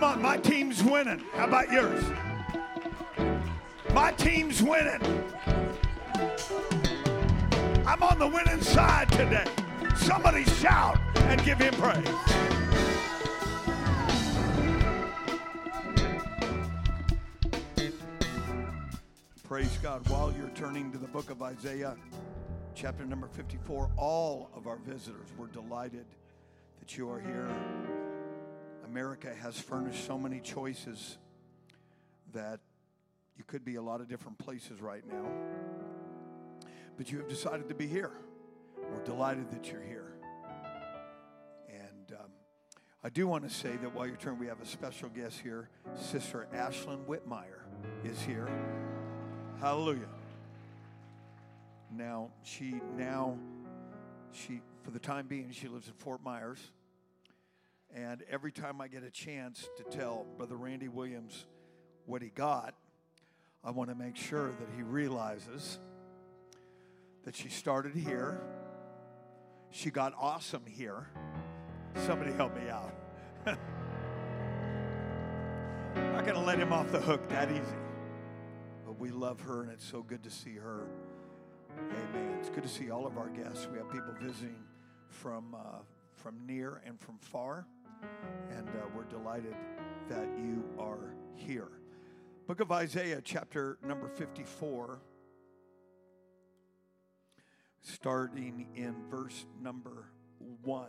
Come on, my team's winning. How about yours? My team's winning. I'm on the winning side today. Somebody shout and give him praise. Praise God. While you're turning to the book of Isaiah, chapter number 54, all of our visitors, we're delighted that you are here. America has furnished so many choices that you could be a lot of different places right now. But you have decided to be here. We're delighted that you're here. And um, I do want to say that while you're turning, we have a special guest here. Sister Ashlyn Whitmire is here. Hallelujah. Now, she, now, she, for the time being, she lives in Fort Myers. And every time I get a chance to tell Brother Randy Williams what he got, I want to make sure that he realizes that she started here. She got awesome here. Somebody help me out. I'm not going to let him off the hook that easy. But we love her, and it's so good to see her. Amen. It's good to see all of our guests. We have people visiting from, uh, from near and from far, and uh, we're delighted that you are here. Book of Isaiah, chapter number 54, starting in verse number 1.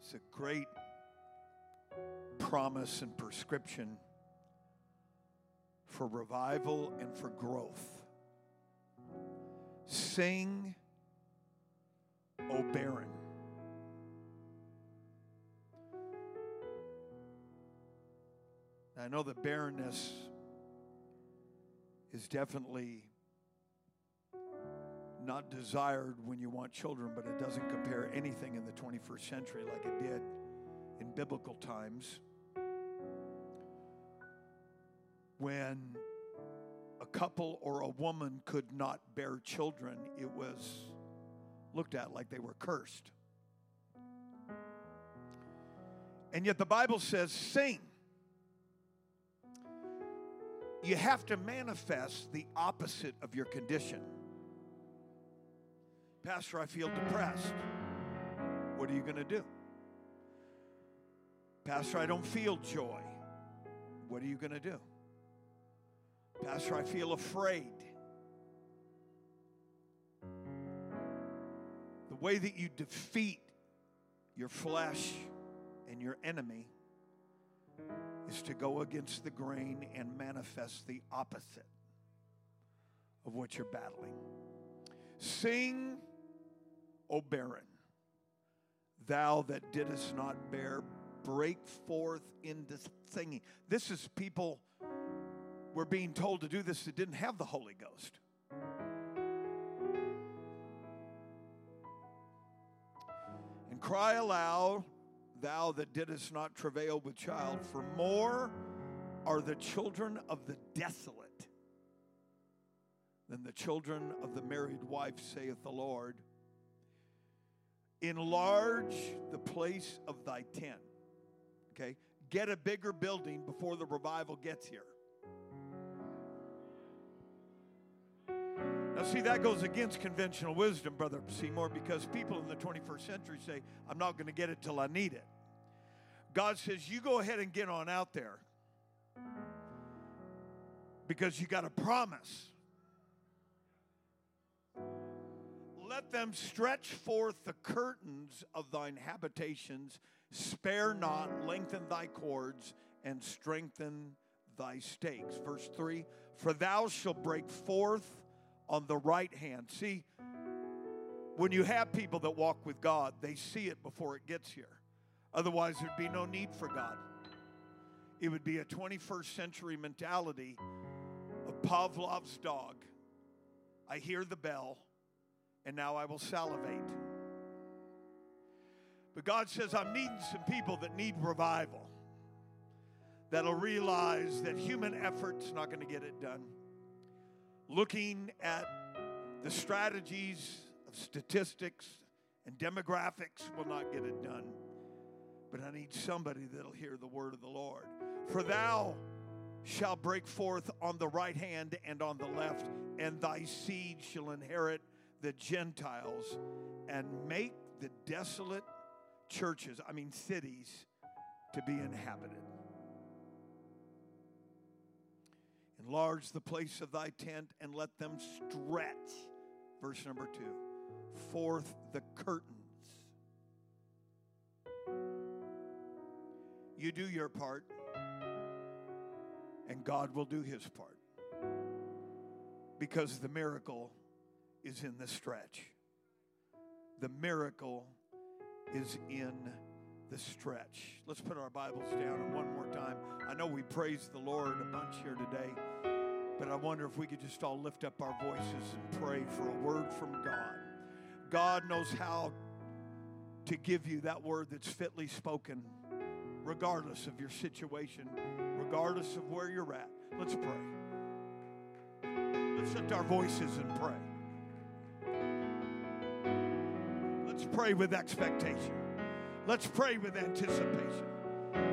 It's a great promise and prescription for revival and for growth. Sing, O barren. I know that barrenness is definitely not desired when you want children, but it doesn't compare anything in the 21st century like it did in biblical times. When a couple or a woman could not bear children, it was looked at like they were cursed. And yet the Bible says, sing you have to manifest the opposite of your condition. Pastor, I feel depressed. What are you going to do? Pastor, I don't feel joy. What are you going to do? Pastor, I feel afraid. The way that you defeat your flesh and your enemy is to go against the grain and manifest the opposite of what you're battling. Sing, O barren, thou that didst not bear, break forth into singing. This is people were being told to do this that didn't have the Holy Ghost. And cry aloud thou that didst not travail with child, for more are the children of the desolate than the children of the married wife, saith the Lord. Enlarge the place of thy tent. Okay? Get a bigger building before the revival gets here. Now, see, that goes against conventional wisdom, Brother Seymour, because people in the 21st century say, I'm not going to get it till I need it. God says, You go ahead and get on out there because you got a promise. Let them stretch forth the curtains of thine habitations, spare not, lengthen thy cords, and strengthen thy stakes. Verse 3 For thou shalt break forth on the right hand. See, when you have people that walk with God, they see it before it gets here. Otherwise, there'd be no need for God. It would be a 21st century mentality of Pavlov's dog. I hear the bell, and now I will salivate. But God says, I'm needing some people that need revival, that'll realize that human effort's not going to get it done. Looking at the strategies of statistics and demographics will not get it done But I need somebody that'll hear the word of the Lord. For thou shalt break forth on the right hand and on the left, and thy seed shall inherit the Gentiles and make the desolate churches, I mean cities, to be inhabited. Enlarge the place of thy tent and let them stretch. Verse number two forth the curtains. You do your part, and God will do his part. Because the miracle is in the stretch. The miracle is in the stretch. Let's put our Bibles down and one more time. I know we praise the Lord a bunch here today, but I wonder if we could just all lift up our voices and pray for a word from God. God knows how to give you that word that's fitly spoken, regardless of your situation, regardless of where you're at. Let's pray. Let's lift our voices and pray. Let's pray with expectation. Let's pray with anticipation.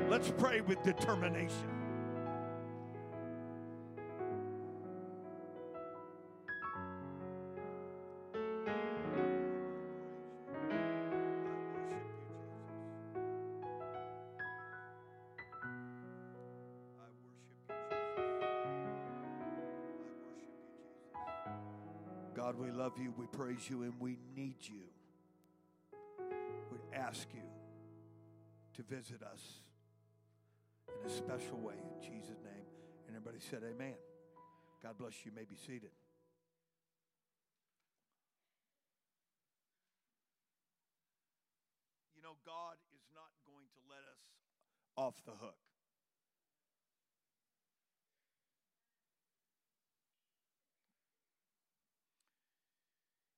Let's pray with determination. I praise you. I worship you, Jesus. I worship you, Jesus. I worship you, Jesus. God, we love you, we praise you, and we need you. We ask you to visit us in a special way in Jesus' name. And everybody said, Amen. God bless you. you may be seated. You know, God is not going to let us off the hook.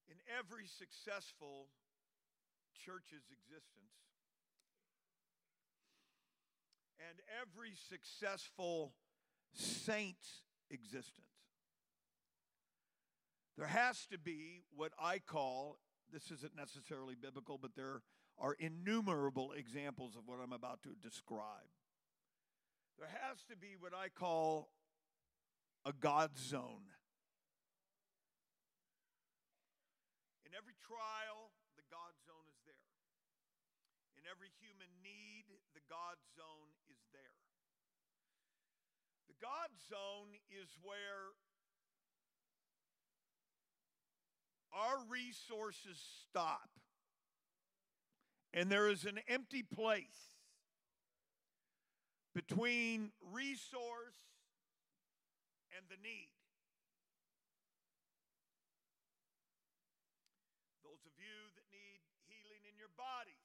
In every successful church's existence, and every successful saint's existence. There has to be what I call, this isn't necessarily biblical, but there are innumerable examples of what I'm about to describe. There has to be what I call a God zone. In every trial, the God zone is there. In every human need, the God zone God zone is where our resources stop, and there is an empty place between resource and the need. Those of you that need healing in your bodies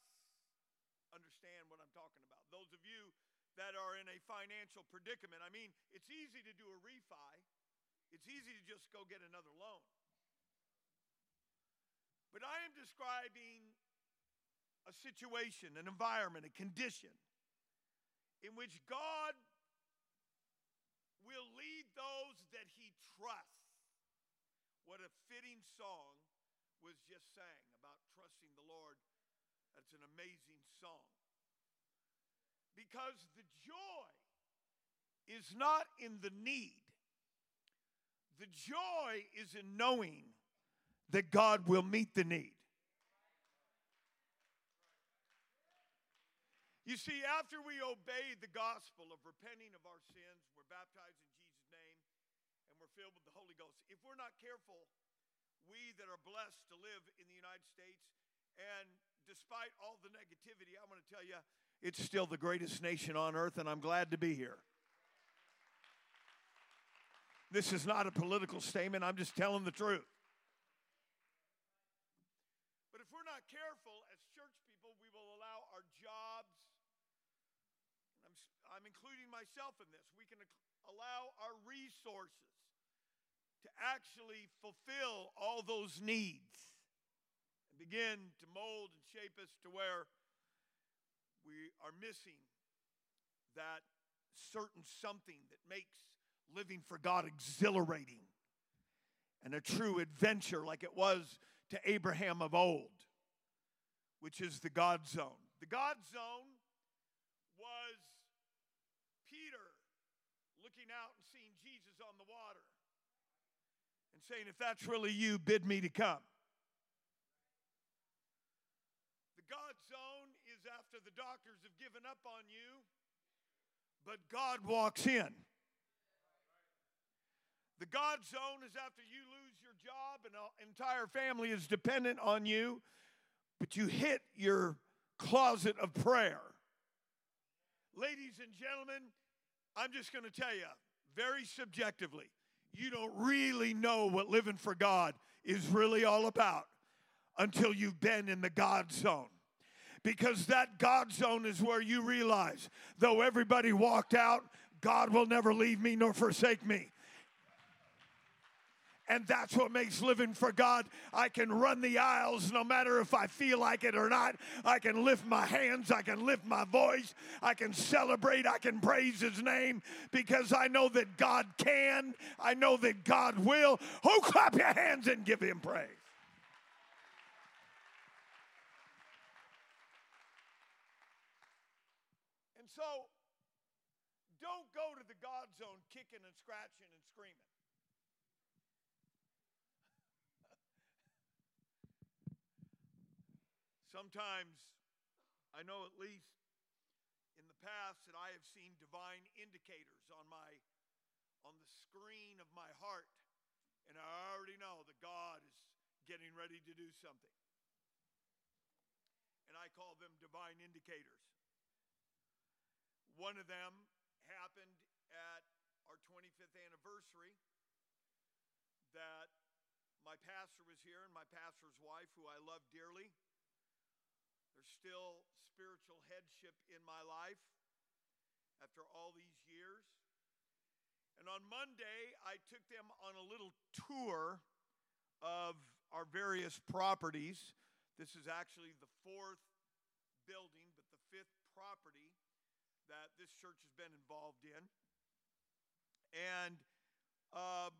understand what I'm talking about. Those of you that are in a financial predicament, I mean, it's easy to do a refi, it's easy to just go get another loan. But I am describing a situation, an environment, a condition in which God will lead those that he trusts. What a fitting song was just sang about trusting the Lord. That's an amazing song. Because the joy is not in the need, the joy is in knowing that God will meet the need. You see, after we obey the gospel of repenting of our sins, we're baptized in Jesus' name, and we're filled with the Holy Ghost. If we're not careful, we that are blessed to live in the United States, and despite all the negativity, I'm going to tell you, it's still the greatest nation on earth, and I'm glad to be here. This is not a political statement, I'm just telling the truth. But if we're not careful as church people, we will allow our jobs I'm including myself in this. We can allow our resources to actually fulfill all those needs begin to mold and shape us to where we are missing that certain something that makes living for God exhilarating and a true adventure like it was to Abraham of old, which is the God zone. The God zone was Peter looking out and seeing Jesus on the water and saying, If that's really you, bid me to come. Doctors have given up on you, but God walks in. The God zone is after you lose your job and an entire family is dependent on you, but you hit your closet of prayer. Ladies and gentlemen, I'm just going to tell you very subjectively, you don't really know what living for God is really all about until you've been in the God zone. Because that God zone is where you realize, though everybody walked out, God will never leave me nor forsake me. And that's what makes living for God. I can run the aisles no matter if I feel like it or not. I can lift my hands. I can lift my voice. I can celebrate. I can praise His name because I know that God can. I know that God will. Oh, clap your hands and give Him praise. And so, don't go to the God zone kicking and scratching and screaming. Sometimes, I know at least in the past that I have seen divine indicators on my on the screen of my heart, and I already know that God is getting ready to do something. And I call them divine indicators. One of them happened our 25th anniversary that my pastor was here and my pastor's wife, who I love dearly, there's still spiritual headship in my life after all these years. And on Monday, I took them on a little tour of our various properties. This is actually the fourth building, but the fifth property that this church has been involved in. And uh,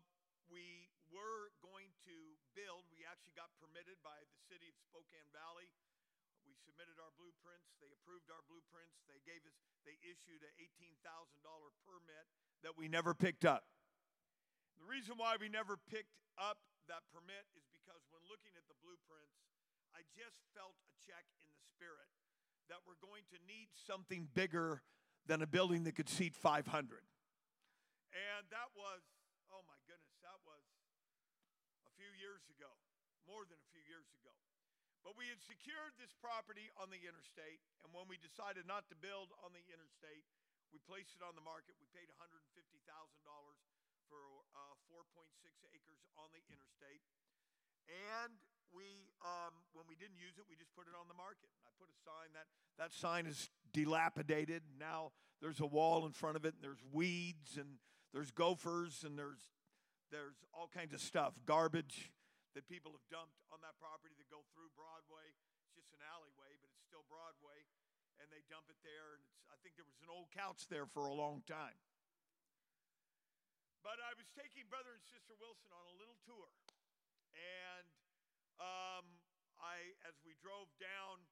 we were going to build, we actually got permitted by the city of Spokane Valley we submitted our blueprints. They approved our blueprints. They gave us, they issued an $18,000 permit that we never picked up. The reason why we never picked up that permit is because when looking at the blueprints, I just felt a check in the spirit that we're going to need something bigger than a building that could seat 500. And that was, oh my goodness, that was a few years ago, more than a few years ago. But we had secured this property on the interstate, and when we decided not to build on the interstate, we placed it on the market. We paid $150,000 for uh, 4.6 acres on the interstate. And we, um, when we didn't use it, we just put it on the market. I put a sign that that sign is dilapidated. Now there's a wall in front of it, and there's weeds, and there's gophers, and there's there's all kinds of stuff, garbage that people have dumped on that property that go through Broadway. It's just an alleyway, but it's still Broadway, and they dump it there. And I think there was an old couch there for a long time. But I was taking brother and sister Wilson on a little tour, and um, I, as we drove down,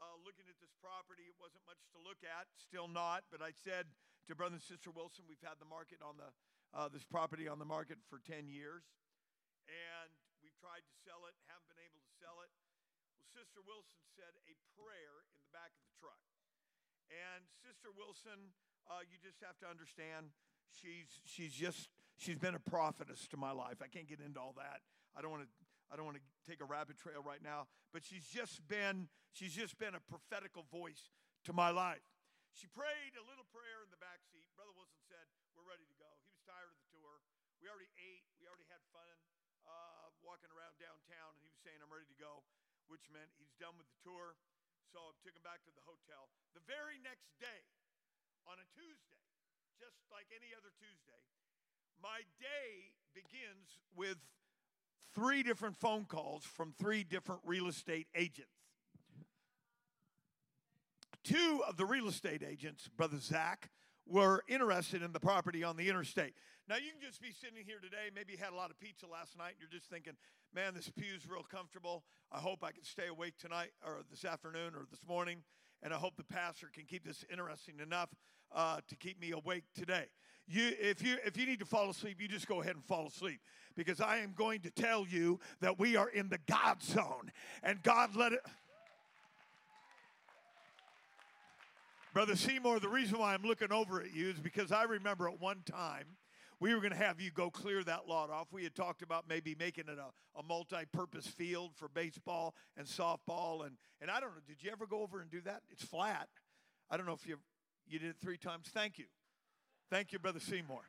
uh, looking at this property, it wasn't much to look at, still not. But I said to brother and sister Wilson, we've had the market on the uh, this property on the market for 10 years, and We've tried to sell it, haven't been able to sell it. Well, Sister Wilson said a prayer in the back of the truck. And Sister Wilson, uh, you just have to understand, she's she's just she's been a prophetess to my life. I can't get into all that. I don't want to I don't want to take a rabbit trail right now, but she's just been she's just been a prophetical voice to my life. She prayed a little prayer in the back seat. Brother Wilson said, "We're ready to go." He was tired of the tour. We already ate. We already had fun uh, walking around downtown, and he was saying, I'm ready to go, which meant he's done with the tour. So I took him back to the hotel. The very next day, on a Tuesday, just like any other Tuesday, my day begins with three different phone calls from three different real estate agents. Two of the real estate agents, Brother Zach, were interested in the property on the interstate. Now, you can just be sitting here today. Maybe you had a lot of pizza last night and you're just thinking, man, this pew's real comfortable. I hope I can stay awake tonight or this afternoon or this morning. and I hope the pastor can keep this interesting enough uh, to keep me awake today. You, if you if you need to fall asleep, you just go ahead and fall asleep because I am going to tell you that we are in the God zone, and God let it. Brother Seymour, the reason why I'm looking over at you is because I remember at one time we were going to have you go clear that lot off. We had talked about maybe making it a, a multi purpose field for baseball and softball. And, and I don't know, did you ever go over and do that? It's flat. I don't know if you, you did it three times. Thank you. Thank you, Brother Seymour.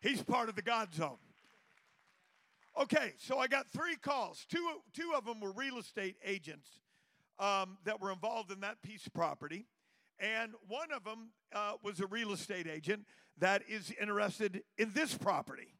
He's part of the God zone. Okay, so I got three calls. Two, two of them were real estate agents um, that were involved in that piece of property. And one of them uh, was a real estate agent that is interested in this property.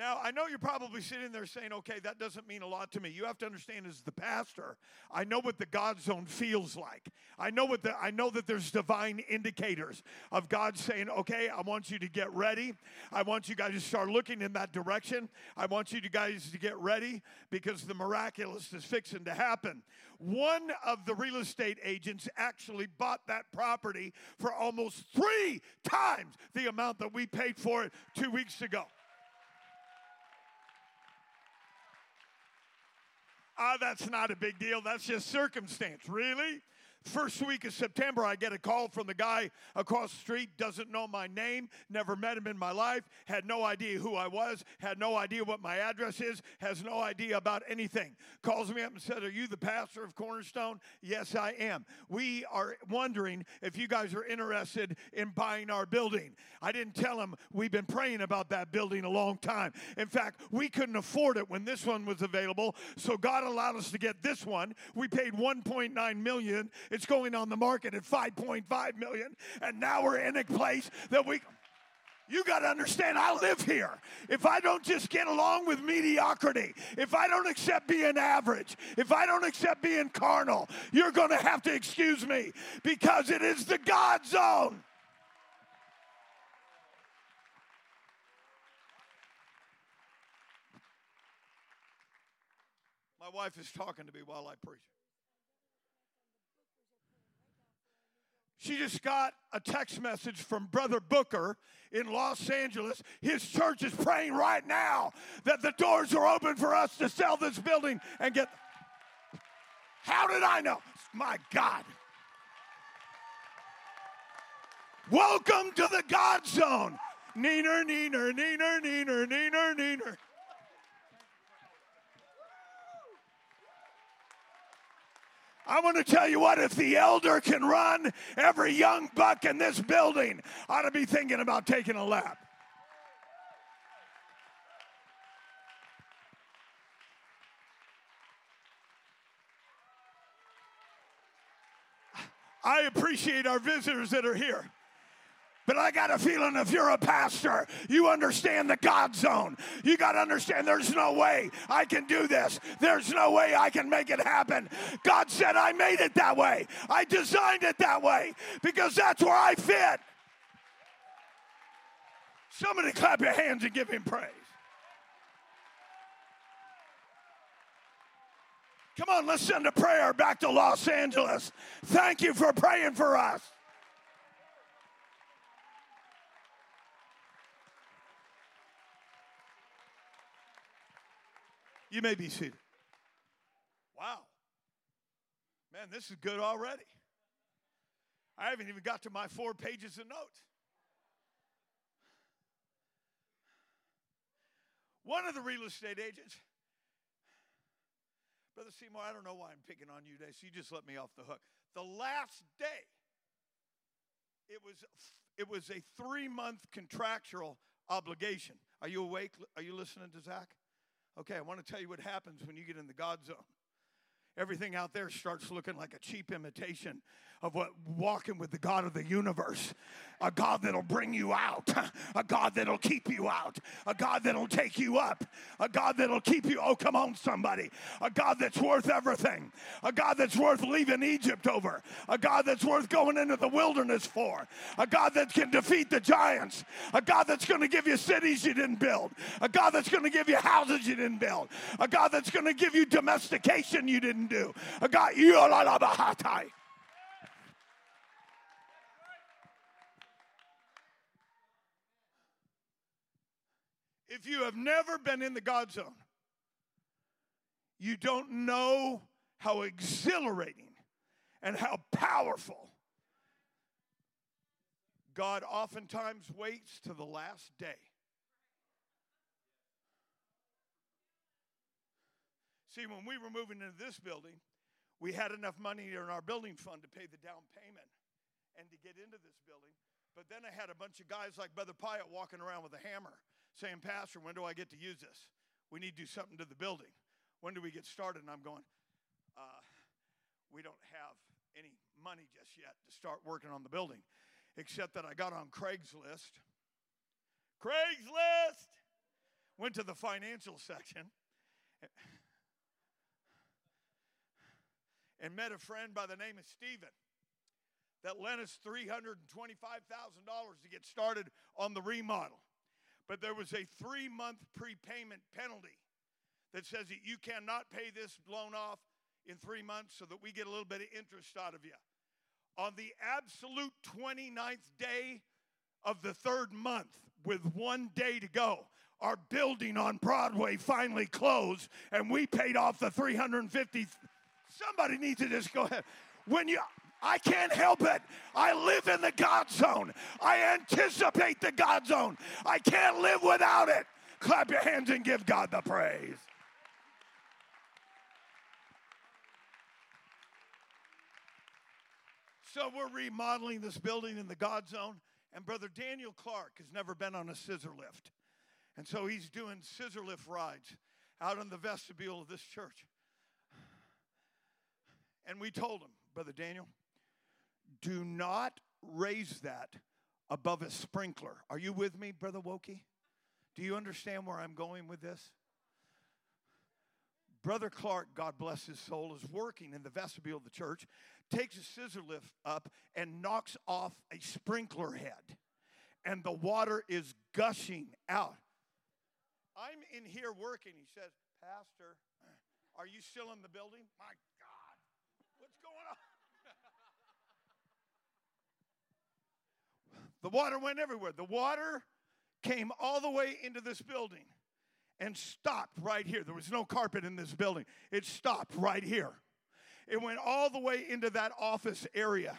Now, I know you're probably sitting there saying, okay, that doesn't mean a lot to me. You have to understand as the pastor, I know what the God zone feels like. I know what the I know that there's divine indicators of God saying, okay, I want you to get ready. I want you guys to start looking in that direction. I want you to guys to get ready because the miraculous is fixing to happen. One of the real estate agents actually bought that property for almost three times the amount that we paid for it two weeks ago. Ah, that's not a big deal. That's just circumstance. Really? First week of September, I get a call from the guy across the street, doesn't know my name, never met him in my life, had no idea who I was, had no idea what my address is, has no idea about anything. Calls me up and said, Are you the pastor of Cornerstone? Yes, I am. We are wondering if you guys are interested in buying our building. I didn't tell him we've been praying about that building a long time. In fact, we couldn't afford it when this one was available, so God allowed us to get this one. We paid 1.9 million it's going on the market at 5.5 million, and now we're in a place that we. You got to understand, I live here. If I don't just get along with mediocrity, if I don't accept being average, if I don't accept being carnal, you're going to have to excuse me because it is the God zone. My wife is talking to me while I preach. She just got a text message from Brother Booker in Los Angeles. His church is praying right now that the doors are open for us to sell this building and get. How did I know? My God. Welcome to the God zone. Neener, neener, neener, neener, neener, neener. I want to tell you what, if the elder can run, every young buck in this building ought to be thinking about taking a lap. I appreciate our visitors that are here. But I got a feeling if you're a pastor, you understand the God zone. You got to understand there's no way I can do this. There's no way I can make it happen. God said I made it that way. I designed it that way because that's where I fit. Somebody clap your hands and give him praise. Come on, let's send a prayer back to Los Angeles. Thank you for praying for us. You may be seated. Wow. Man, this is good already. I haven't even got to my four pages of notes. One of the real estate agents, Brother Seymour, I don't know why I'm picking on you today, so you just let me off the hook. The last day, it was it was a three month contractual obligation. Are you awake? Are you listening to Zach? Okay, I want to tell you what happens when you get in the God zone. Everything out there starts looking like a cheap imitation of what walking with the God of the universe. A God that'll bring you out, a God that'll keep you out, a God that'll take you up, a God that'll keep you. Oh, come on, somebody. A God that's worth everything, a God that's worth leaving Egypt over, a God that's worth going into the wilderness for, a God that can defeat the giants, a God that's going to give you cities you didn't build, a God that's going to give you houses you didn't build, a God that's going to give you domestication you didn't do. I got you. If you have never been in the God zone, you don't know how exhilarating and how powerful God oftentimes waits to the last day. See, when we were moving into this building, we had enough money in our building fund to pay the down payment and to get into this building. But then I had a bunch of guys like Brother Pyatt walking around with a hammer saying, Pastor, when do I get to use this? We need to do something to the building. When do we get started? And I'm going, uh, we don't have any money just yet to start working on the building, except that I got on Craigslist. Craigslist! Went to the financial section and met a friend by the name of Stephen that lent us $325,000 to get started on the remodel but there was a three month prepayment penalty that says that you cannot pay this loan off in three months so that we get a little bit of interest out of you. On the absolute 29th day of the third month, with one day to go, our building on Broadway finally closed and we paid off the 350. Somebody needs to just go ahead. When you, I can't help it. I live in the God zone. I anticipate the God zone. I can't live without it. Clap your hands and give God the praise. So we're remodeling this building in the God zone, and Brother Daniel Clark has never been on a scissor lift. And so he's doing scissor lift rides out in the vestibule of this church. And we told him, Brother Daniel, do not raise that above a sprinkler. Are you with me, Brother Wokey? Do you understand where I'm going with this? Brother Clark, God bless his soul, is working in the vestibule of the church, takes a scissor lift up and knocks off a sprinkler head, and the water is gushing out. I'm in here working. He says, Pastor, are you still in the building? My God, what's going on? The water went everywhere. The water came all the way into this building and stopped right here. There was no carpet in this building, it stopped right here. It went all the way into that office area.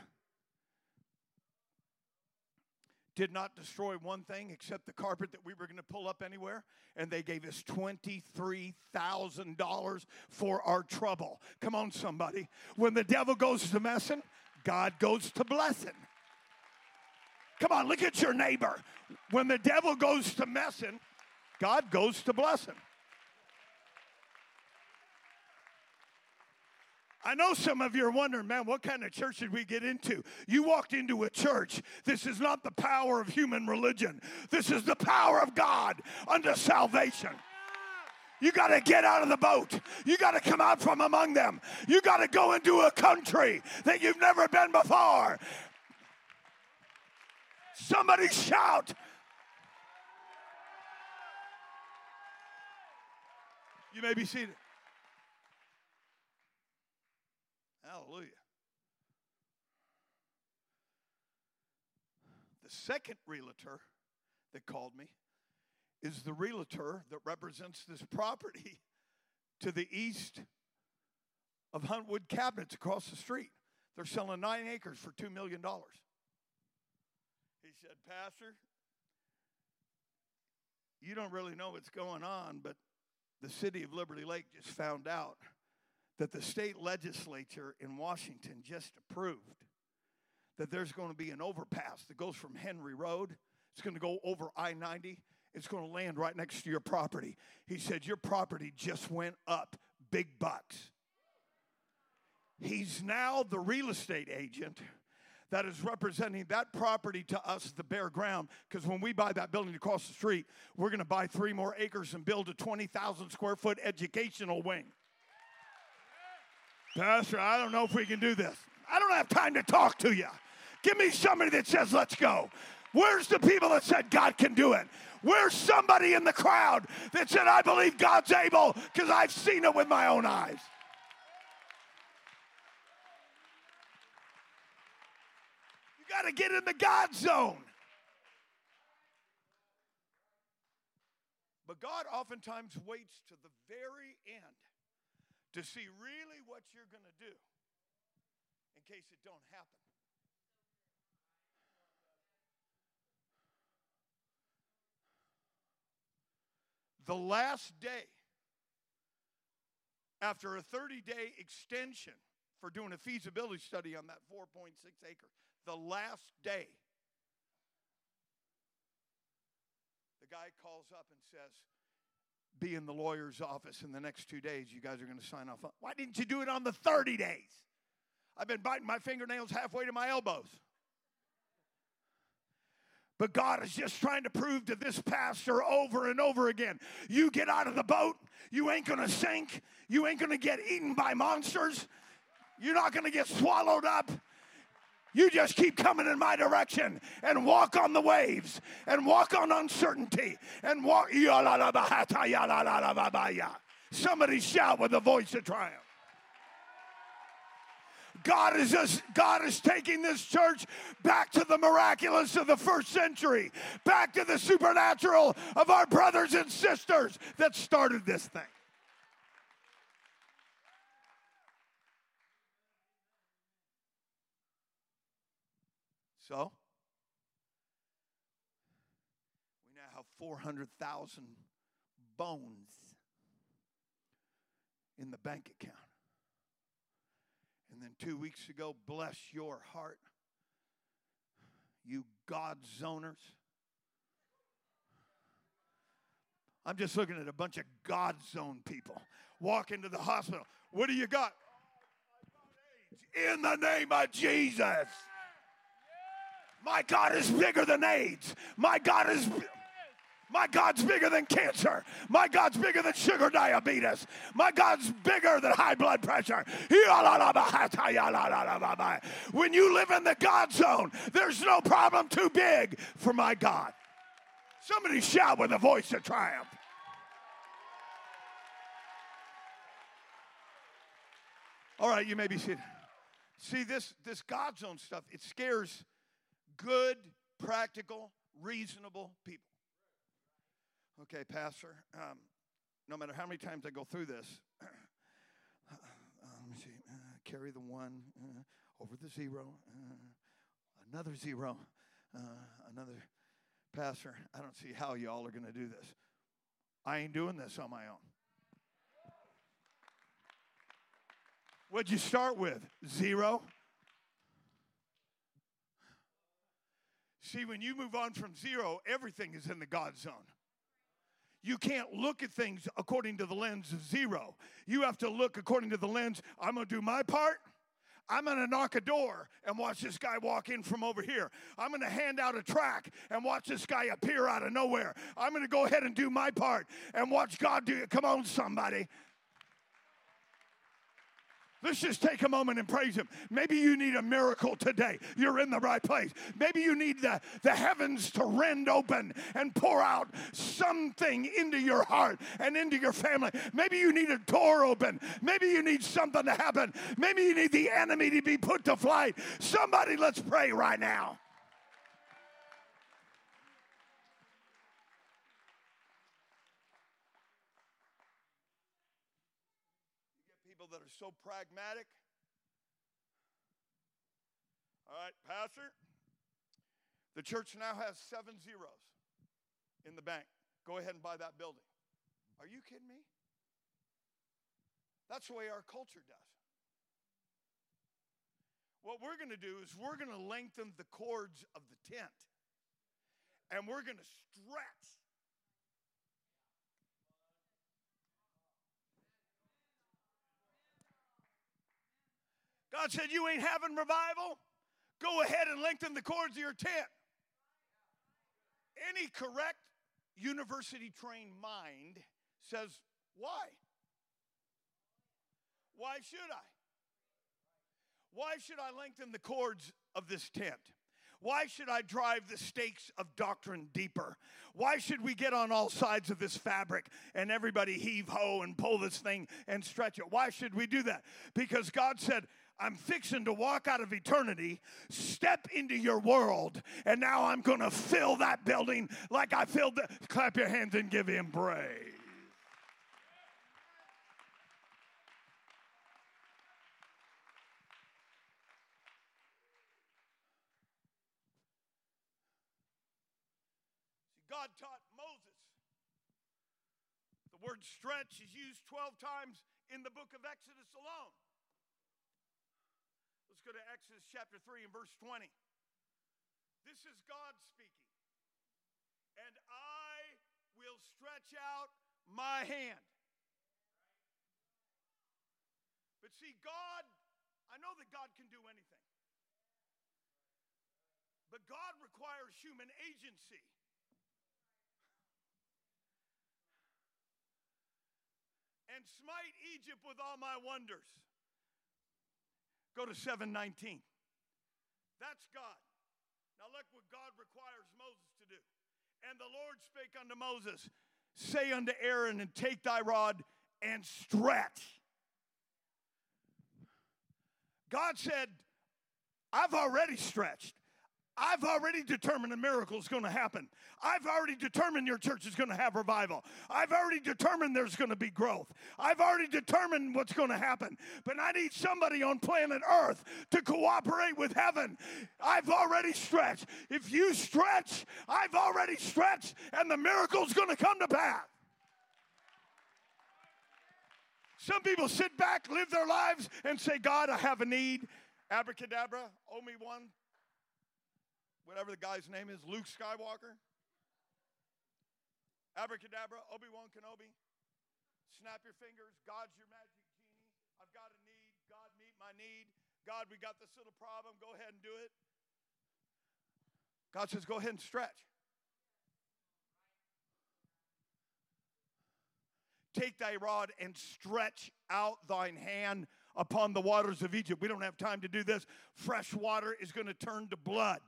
Did not destroy one thing except the carpet that we were going to pull up anywhere, and they gave us $23,000 for our trouble. Come on, somebody. When the devil goes to messing, God goes to blessing. Come on, look at your neighbor. When the devil goes to messing, God goes to blessing. I know some of you are wondering, man, what kind of church did we get into? You walked into a church. This is not the power of human religion, this is the power of God unto salvation. You got to get out of the boat. You got to come out from among them. You got to go into a country that you've never been before. Somebody shout. You may be seated. Hallelujah. The second realtor that called me is the realtor that represents this property to the east of Huntwood Cabinets across the street. They're selling nine acres for $2 million. He said, Pastor, you don't really know what's going on, but the city of Liberty Lake just found out that the state legislature in Washington just approved that there's going to be an overpass that goes from Henry Road. It's going to go over I 90. It's going to land right next to your property. He said, Your property just went up big bucks. He's now the real estate agent that is representing that property to us, the bare ground. Because when we buy that building across the street, we're going to buy three more acres and build a 20,000 square foot educational wing. Pastor, I don't know if we can do this. I don't have time to talk to you. Give me somebody that says, let's go. Where's the people that said God can do it? Where's somebody in the crowd that said, I believe God's able because I've seen it with my own eyes? Got to get in the God zone. But God oftentimes waits to the very end to see really what you're going to do in case it don't happen. The last day after a 30 day extension for doing a feasibility study on that 4.6 acre, the last day, the guy calls up and says, Be in the lawyer's office in the next two days. You guys are going to sign off. Why didn't you do it on the 30 days? I've been biting my fingernails halfway to my elbows. But God is just trying to prove to this pastor over and over again you get out of the boat, you ain't gonna sink, you ain't gonna get eaten by monsters, you're not gonna get swallowed up. You just keep coming in my direction and walk on the waves and walk on uncertainty and walk. Somebody shout with a voice of triumph. God is just, God is taking this church back to the miraculous of the first century, back to the supernatural of our brothers and sisters that started this thing. So, we now have 400,000 bones in the bank account. And then two weeks ago, bless your heart, you God zoners. I'm just looking at a bunch of God zone people walk into the hospital. What do you got? In the name of Jesus. My God is bigger than AIDS. My God is. My God's bigger than cancer. My God's bigger than sugar diabetes. My God's bigger than high blood pressure. When you live in the God zone, there's no problem too big for my God. Somebody shout with a voice of triumph. All right, you may be seated. See, this, this God zone stuff, it scares good, practical, reasonable people. Okay, Pastor, um, no matter how many times I go through this, uh, let me see, uh, carry the one uh, over the zero, uh, another zero, uh, another. Pastor, I don't see how y'all are going to do this. I ain't doing this on my own. What'd you start with? Zero? See, when you move on from zero, everything is in the God zone. You can't look at things according to the lens of zero. You have to look according to the lens I'm going to do my part. I'm going to knock a door and watch this guy walk in from over here. I'm going to hand out a track and watch this guy appear out of nowhere. I'm going to go ahead and do my part and watch God do it. Come on, somebody. Let's just take a moment and praise Him. Maybe you need a miracle today. You're in the right place. Maybe you need the, the heavens to rend open and pour out something into your heart and into your family. Maybe you need a door open. Maybe you need something to happen. Maybe you need the enemy to be put to flight. Somebody, let's pray right now. that are so pragmatic. All right, Pastor, the church now has seven zeros in the bank. Go ahead and buy that building. Are you kidding me? That's the way our culture does. What we're going to do is we're going to lengthen the cords of the tent and we're going to stretch God said, You ain't having revival? Go ahead and lengthen the cords of your tent. Any correct university trained mind says, Why? Why should I? Why should I lengthen the cords of this tent? Why should I drive the stakes of doctrine deeper? Why should we get on all sides of this fabric and everybody heave ho and pull this thing and stretch it? Why should we do that? Because God said, I'm fixing to walk out of eternity, step into your world, and now I'm going to fill that building like I filled the. Clap your hands and give him praise. God taught Moses. The word stretch is used 12 times in the book of Exodus alone. Let's go to Exodus chapter 3 and verse 20. This is God speaking. And I will stretch out my hand. But see, God, I know that God can do anything. But God requires human agency. and smite Egypt with all my wonders. Go to 719. That's God. Now look what God requires Moses to do. And the Lord spake unto Moses, Say unto Aaron, and take thy rod and stretch. God said, I've already stretched. I've already determined a miracle is going to happen. I've already determined your church is going to have revival. I've already determined there's going to be growth. I've already determined what's going to happen. But I need somebody on planet Earth to cooperate with heaven. I've already stretched. If you stretch, I've already stretched, and the miracle's going to come to pass. Some people sit back, live their lives, and say, God, I have a need. Abracadabra, Obi Wan whatever the guy's name is, Luke Skywalker. Abracadabra, Obi Wan Kenobi. Snap your fingers. God's your magic genie. I've got a need. God, meet my need. God, we got this little problem. Go ahead and do it. God says, go ahead and stretch. Take thy rod and stretch out thine hand upon the waters of Egypt. We don't have time to do this. Fresh water is going to turn to blood.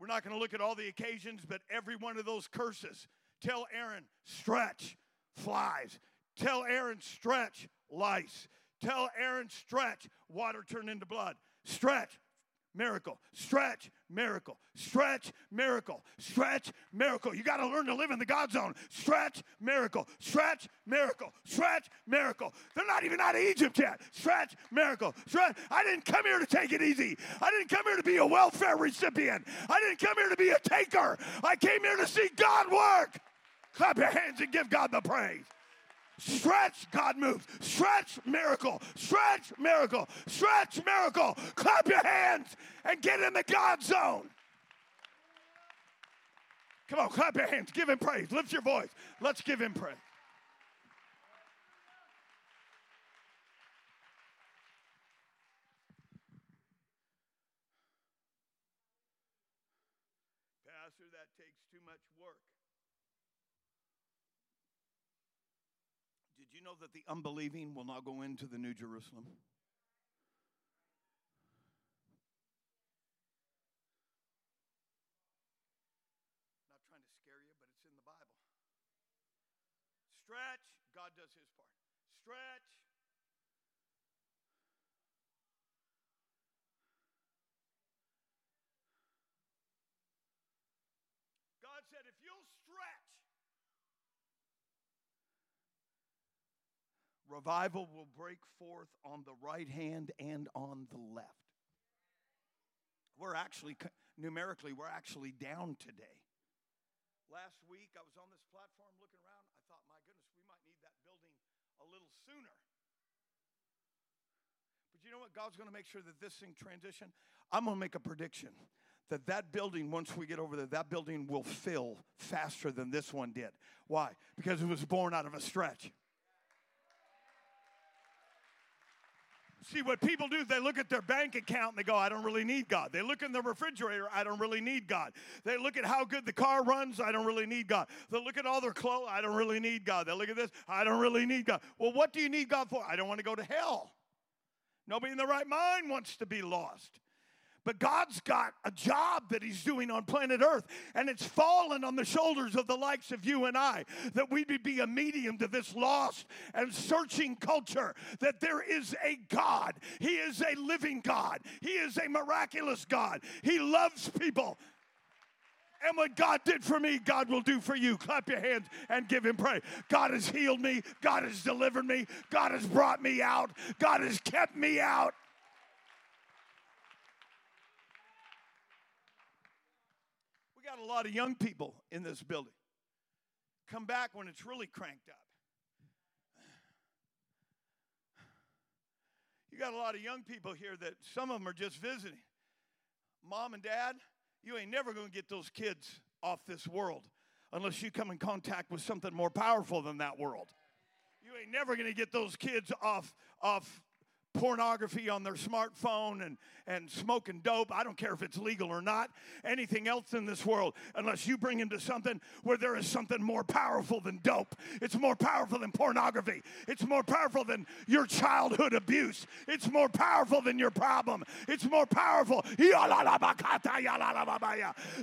We're not going to look at all the occasions, but every one of those curses. Tell Aaron, stretch, flies. Tell Aaron, stretch, lice. Tell Aaron, stretch, water turn into blood. Stretch, miracle. Stretch, miracle. Stretch, miracle. Stretch, miracle. You got to learn to live in the God zone. Stretch, miracle. Stretch, miracle. Stretch, miracle. They're not even out of Egypt yet. Stretch, miracle. Stretch. I didn't come here to take it easy. I didn't come here to be a welfare recipient. I didn't come here to be a taker. I came here to see God work. Clap your hands and give God the praise. Stretch, God moves. Stretch, miracle. Stretch, miracle. Stretch, miracle. Clap your hands and get in the God zone. Come on, clap your hands. Give him praise. Lift your voice. Let's give him praise. Pastor, that takes too much work. Did you know that the unbelieving will not go into the New Jerusalem? Not trying to scare you, but it's in the Bible. Stretch, God does his part. Stretch. God said, if you'll stretch, Revival will break forth on the right hand and on the left. We're actually, numerically, we're actually down today. Last week, I was on this platform looking around. I thought, my goodness, we might need that building a little sooner. But you know what? God's going to make sure that this thing transition. I'm going to make a prediction that that building once we get over there that building will fill faster than this one did why because it was born out of a stretch See, what people do, they look at their bank account and they go, I don't really need God. They look in the refrigerator, I don't really need God. They look at how good the car runs, I don't really need God. They look at all their clothes, I don't really need God. They look at this, I don't really need God. Well, what do you need God for? I don't want to go to hell. Nobody in the right mind wants to be lost. But God's got a job that He's doing on planet Earth, and it's fallen on the shoulders of the likes of you and I that we be a medium to this lost and searching culture. That there is a God, He is a living God, He is a miraculous God, He loves people. And what God did for me, God will do for you. Clap your hands and give Him praise. God has healed me. God has delivered me. God has brought me out. God has kept me out. Got a lot of young people in this building. Come back when it's really cranked up. You got a lot of young people here that some of them are just visiting. Mom and dad, you ain't never going to get those kids off this world unless you come in contact with something more powerful than that world. You ain't never going to get those kids off off pornography on their smartphone and, and smoking dope. I don't care if it's legal or not. Anything else in this world, unless you bring into something where there is something more powerful than dope. It's more powerful than pornography. It's more powerful than your childhood abuse. It's more powerful than your problem. It's more powerful.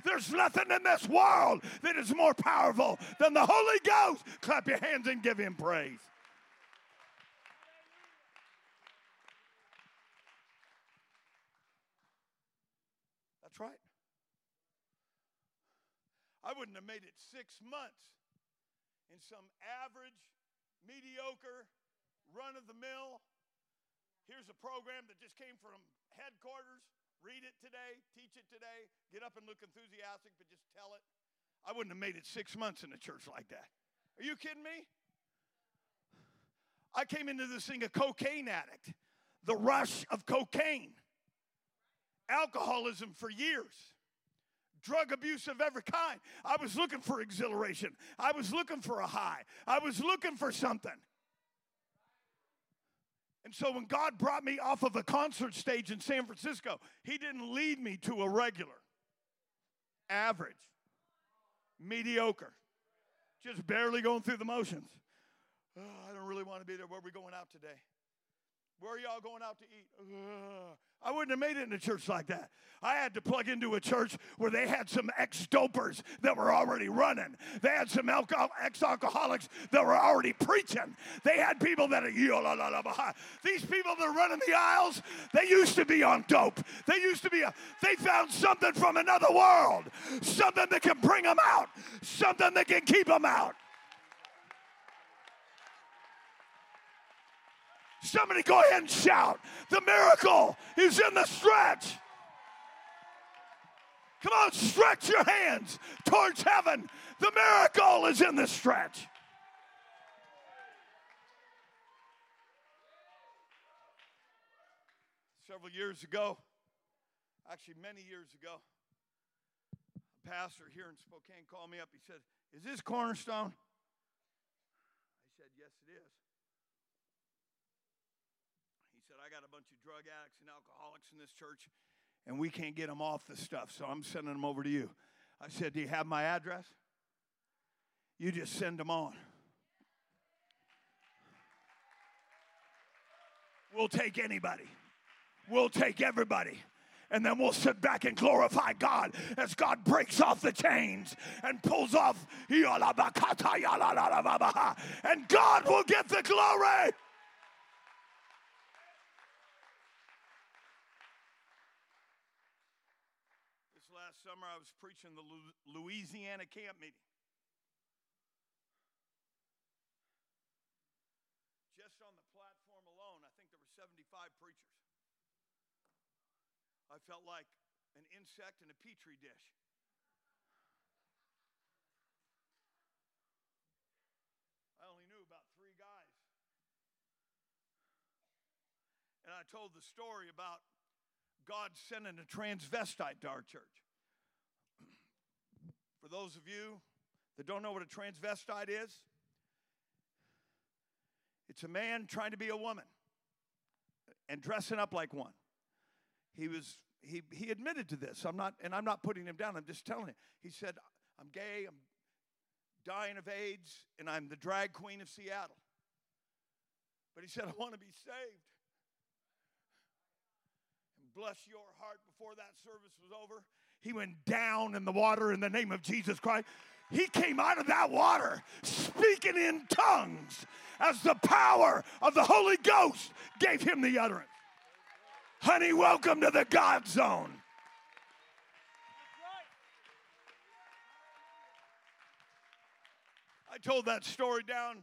There's nothing in this world that is more powerful than the Holy Ghost. Clap your hands and give him praise. That's right. I wouldn't have made it six months in some average, mediocre, run of the mill. Here's a program that just came from headquarters. Read it today, teach it today, get up and look enthusiastic, but just tell it. I wouldn't have made it six months in a church like that. Are you kidding me? I came into this thing a cocaine addict, the rush of cocaine alcoholism for years, drug abuse of every kind. I was looking for exhilaration, I was looking for a high, I was looking for something. And so when God brought me off of a concert stage in San Francisco, He didn't lead me to a regular, average, mediocre, just barely going through the motions. Oh, I don't really want to be there. Where are we going out today? Where are y'all going out to eat? Ugh. I wouldn't have made it in a church like that. I had to plug into a church where they had some ex dopers that were already running. They had some ex alcoholics that were already preaching. They had people that are, these people that are running the aisles, they used to be on dope. They used to be, a, they found something from another world, something that can bring them out, something that can keep them out. Somebody go ahead and shout. The miracle is in the stretch. Come on, stretch your hands towards heaven. The miracle is in the stretch. Several years ago, actually many years ago, a pastor here in Spokane called me up. He said, Is this Cornerstone? I said, Yes, it is. I got a bunch of drug addicts and alcoholics in this church, and we can't get them off the stuff, so I'm sending them over to you. I said, Do you have my address? You just send them on. We'll take anybody, we'll take everybody and then we'll sit back and glorify God as God breaks off the chains and pulls off, and God will get the glory. Summer, I was preaching the Louisiana camp meeting. Just on the platform alone, I think there were 75 preachers. I felt like an insect in a petri dish. I only knew about three guys. And I told the story about God sending a transvestite to our church. For those of you that don't know what a transvestite is, it's a man trying to be a woman and dressing up like one. He was he he admitted to this. I'm not and I'm not putting him down. I'm just telling him. He said, "I'm gay. I'm dying of AIDS, and I'm the drag queen of Seattle." But he said, "I want to be saved." And bless your heart before that service was over. He went down in the water in the name of Jesus Christ. He came out of that water speaking in tongues as the power of the Holy Ghost gave him the utterance. Honey, welcome to the God zone. I told that story down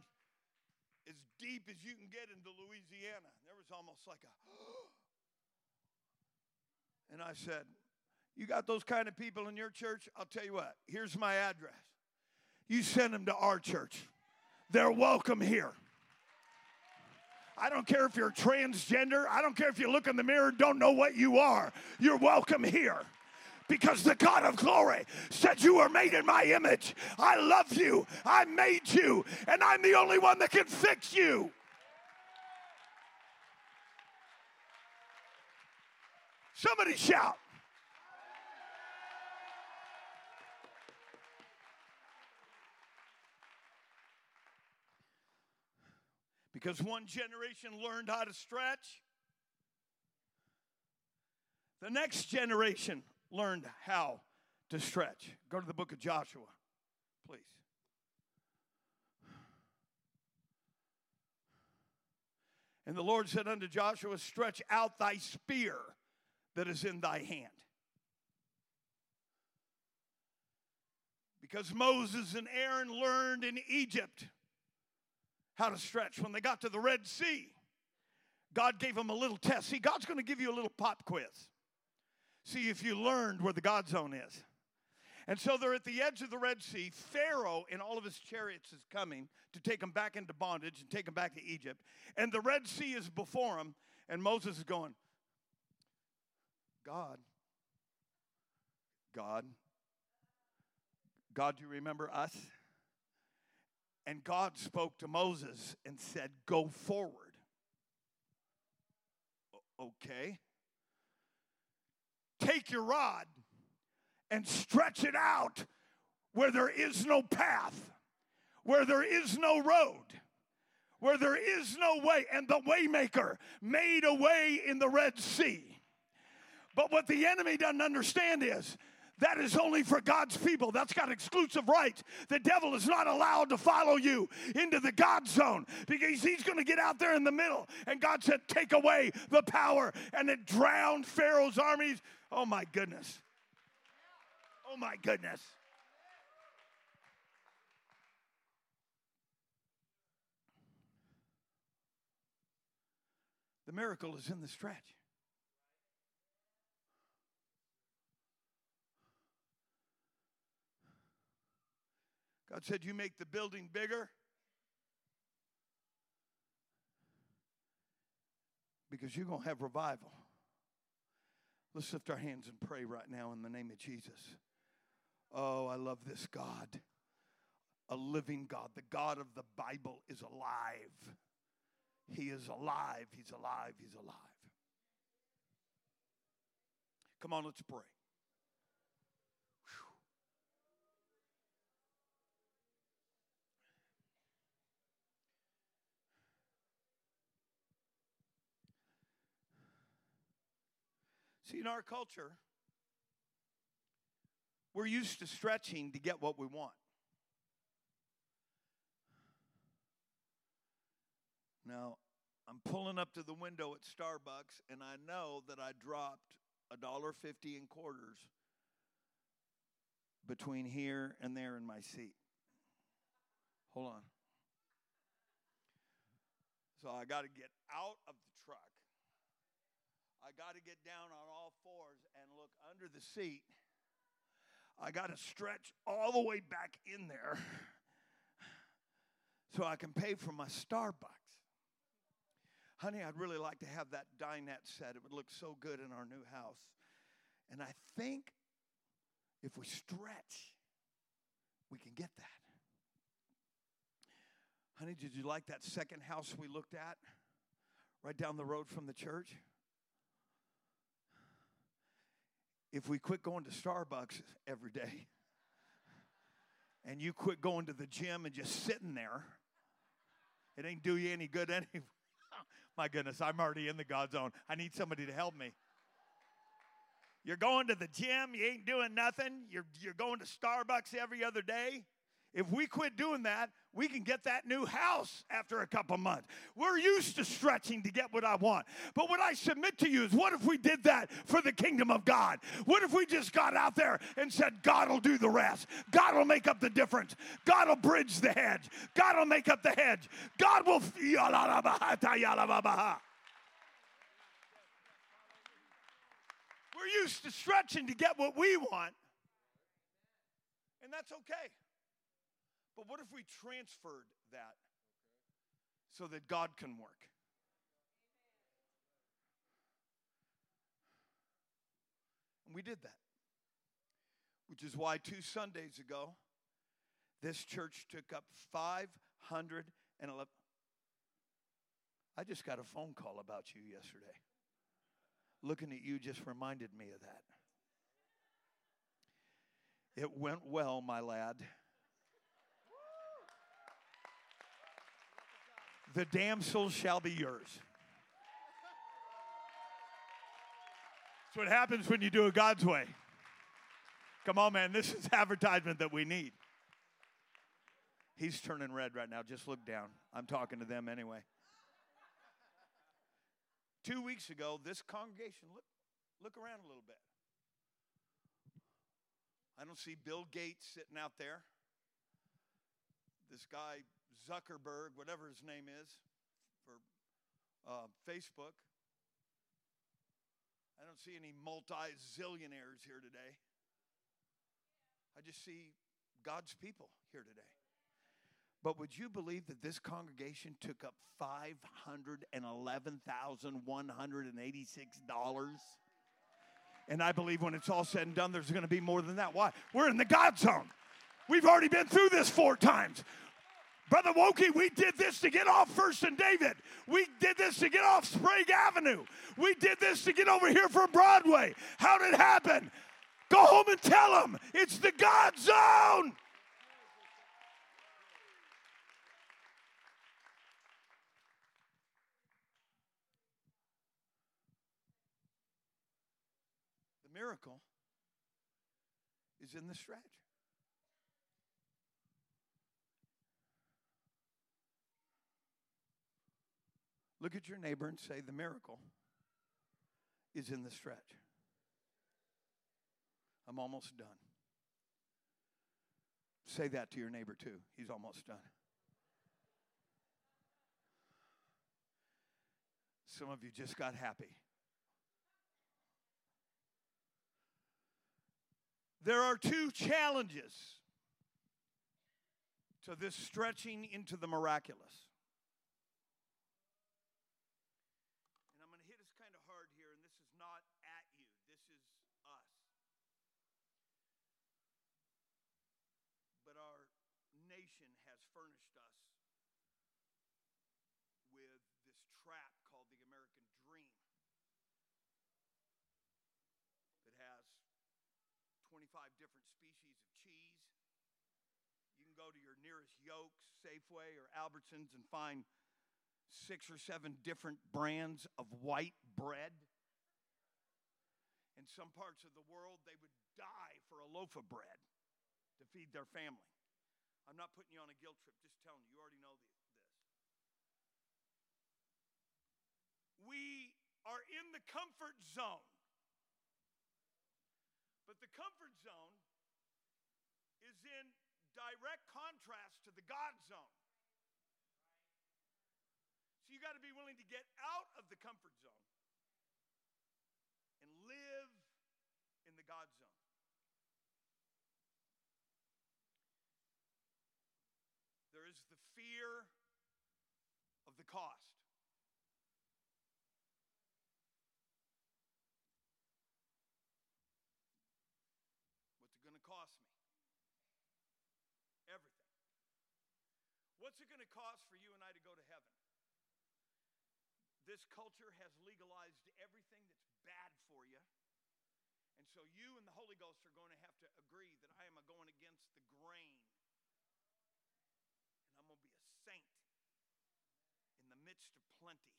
as deep as you can get into Louisiana. There was almost like a, and I said, You got those kind of people in your church? I'll tell you what, here's my address. You send them to our church, they're welcome here. I don't care if you're transgender. I don't care if you look in the mirror, don't know what you are. You're welcome here because the God of glory said, You are made in my image. I love you. I made you, and I'm the only one that can fix you. Somebody shout. Because one generation learned how to stretch, the next generation learned how to stretch. Go to the book of Joshua, please. And the Lord said unto Joshua, Stretch out thy spear that is in thy hand. Because Moses and Aaron learned in Egypt how to stretch. When they got to the Red Sea, God gave them a little test. See, God's going to give you a little pop quiz. See if you learned where the God zone is. And so they're at the edge of the Red Sea. Pharaoh and all of his chariots is coming to take them back into bondage and take them back to Egypt. And the Red Sea is before them. And Moses is going, God, God, God, do you remember us? And God spoke to Moses and said, Go forward. Okay take your rod and stretch it out where there is no path, where there is no road, where there is no way. And the waymaker made a way in the Red Sea. But what the enemy doesn't understand is that is only for God's people. That's got exclusive rights. The devil is not allowed to follow you into the God zone because he's going to get out there in the middle. And God said, Take away the power. And it drowned Pharaoh's armies. Oh my goodness. Oh my goodness. The miracle is in the stretch. God said, You make the building bigger because you're going to have revival. Let's lift our hands and pray right now in the name of Jesus. Oh, I love this God. A living God. The God of the Bible is alive. He is alive. He's alive. He's alive. Come on, let's pray. See, in our culture, we're used to stretching to get what we want. Now, I'm pulling up to the window at Starbucks, and I know that I dropped a dollar fifty in quarters between here and there in my seat. Hold on. So I got to get out of the I got to get down on all fours and look under the seat. I got to stretch all the way back in there so I can pay for my Starbucks. Honey, I'd really like to have that dinette set. It would look so good in our new house. And I think if we stretch, we can get that. Honey, did you like that second house we looked at right down the road from the church? If we quit going to Starbucks every day and you quit going to the gym and just sitting there, it ain't do you any good anyway. My goodness, I'm already in the God zone. I need somebody to help me. You're going to the gym, you ain't doing nothing, you're, you're going to Starbucks every other day. If we quit doing that, we can get that new house after a couple months. We're used to stretching to get what I want. But what I submit to you is what if we did that for the kingdom of God? What if we just got out there and said, God will do the rest? God will make up the difference. God will bridge the hedge. God will make up the hedge. God will. We're used to stretching to get what we want, and that's okay. But what if we transferred that so that God can work? And we did that, which is why two Sundays ago, this church took up 511. I just got a phone call about you yesterday. Looking at you just reminded me of that. It went well, my lad. The damsel shall be yours. That's what happens when you do it God's way. Come on, man. This is advertisement that we need. He's turning red right now. Just look down. I'm talking to them anyway. Two weeks ago, this congregation, look, look around a little bit. I don't see Bill Gates sitting out there. This guy, Zuckerberg, whatever his name is, for uh, Facebook. I don't see any multi zillionaires here today. I just see God's people here today. But would you believe that this congregation took up $511,186? And I believe when it's all said and done, there's going to be more than that. Why? We're in the God zone. We've already been through this four times. Brother Wokey, we did this to get off First and David. We did this to get off Sprague Avenue. We did this to get over here from Broadway. How did it happen? Go home and tell them it's the God zone. The miracle is in the stretch. Look at your neighbor and say, The miracle is in the stretch. I'm almost done. Say that to your neighbor too. He's almost done. Some of you just got happy. There are two challenges to this stretching into the miraculous. Yokes, Safeway, or Albertsons and find six or seven different brands of white bread. In some parts of the world, they would die for a loaf of bread to feed their family. I'm not putting you on a guilt trip, just telling you, you already know this. We are in the comfort zone. The comfort zone is in direct contrast to the God zone. So you got to be willing to get out of the comfort zone and live in the God zone. There is the fear of the cost. What's it going to cost me? What's it going to cost for you and I to go to heaven? This culture has legalized everything that's bad for you. And so you and the Holy Ghost are going to have to agree that I am going against the grain. And I'm going to be a saint in the midst of plenty.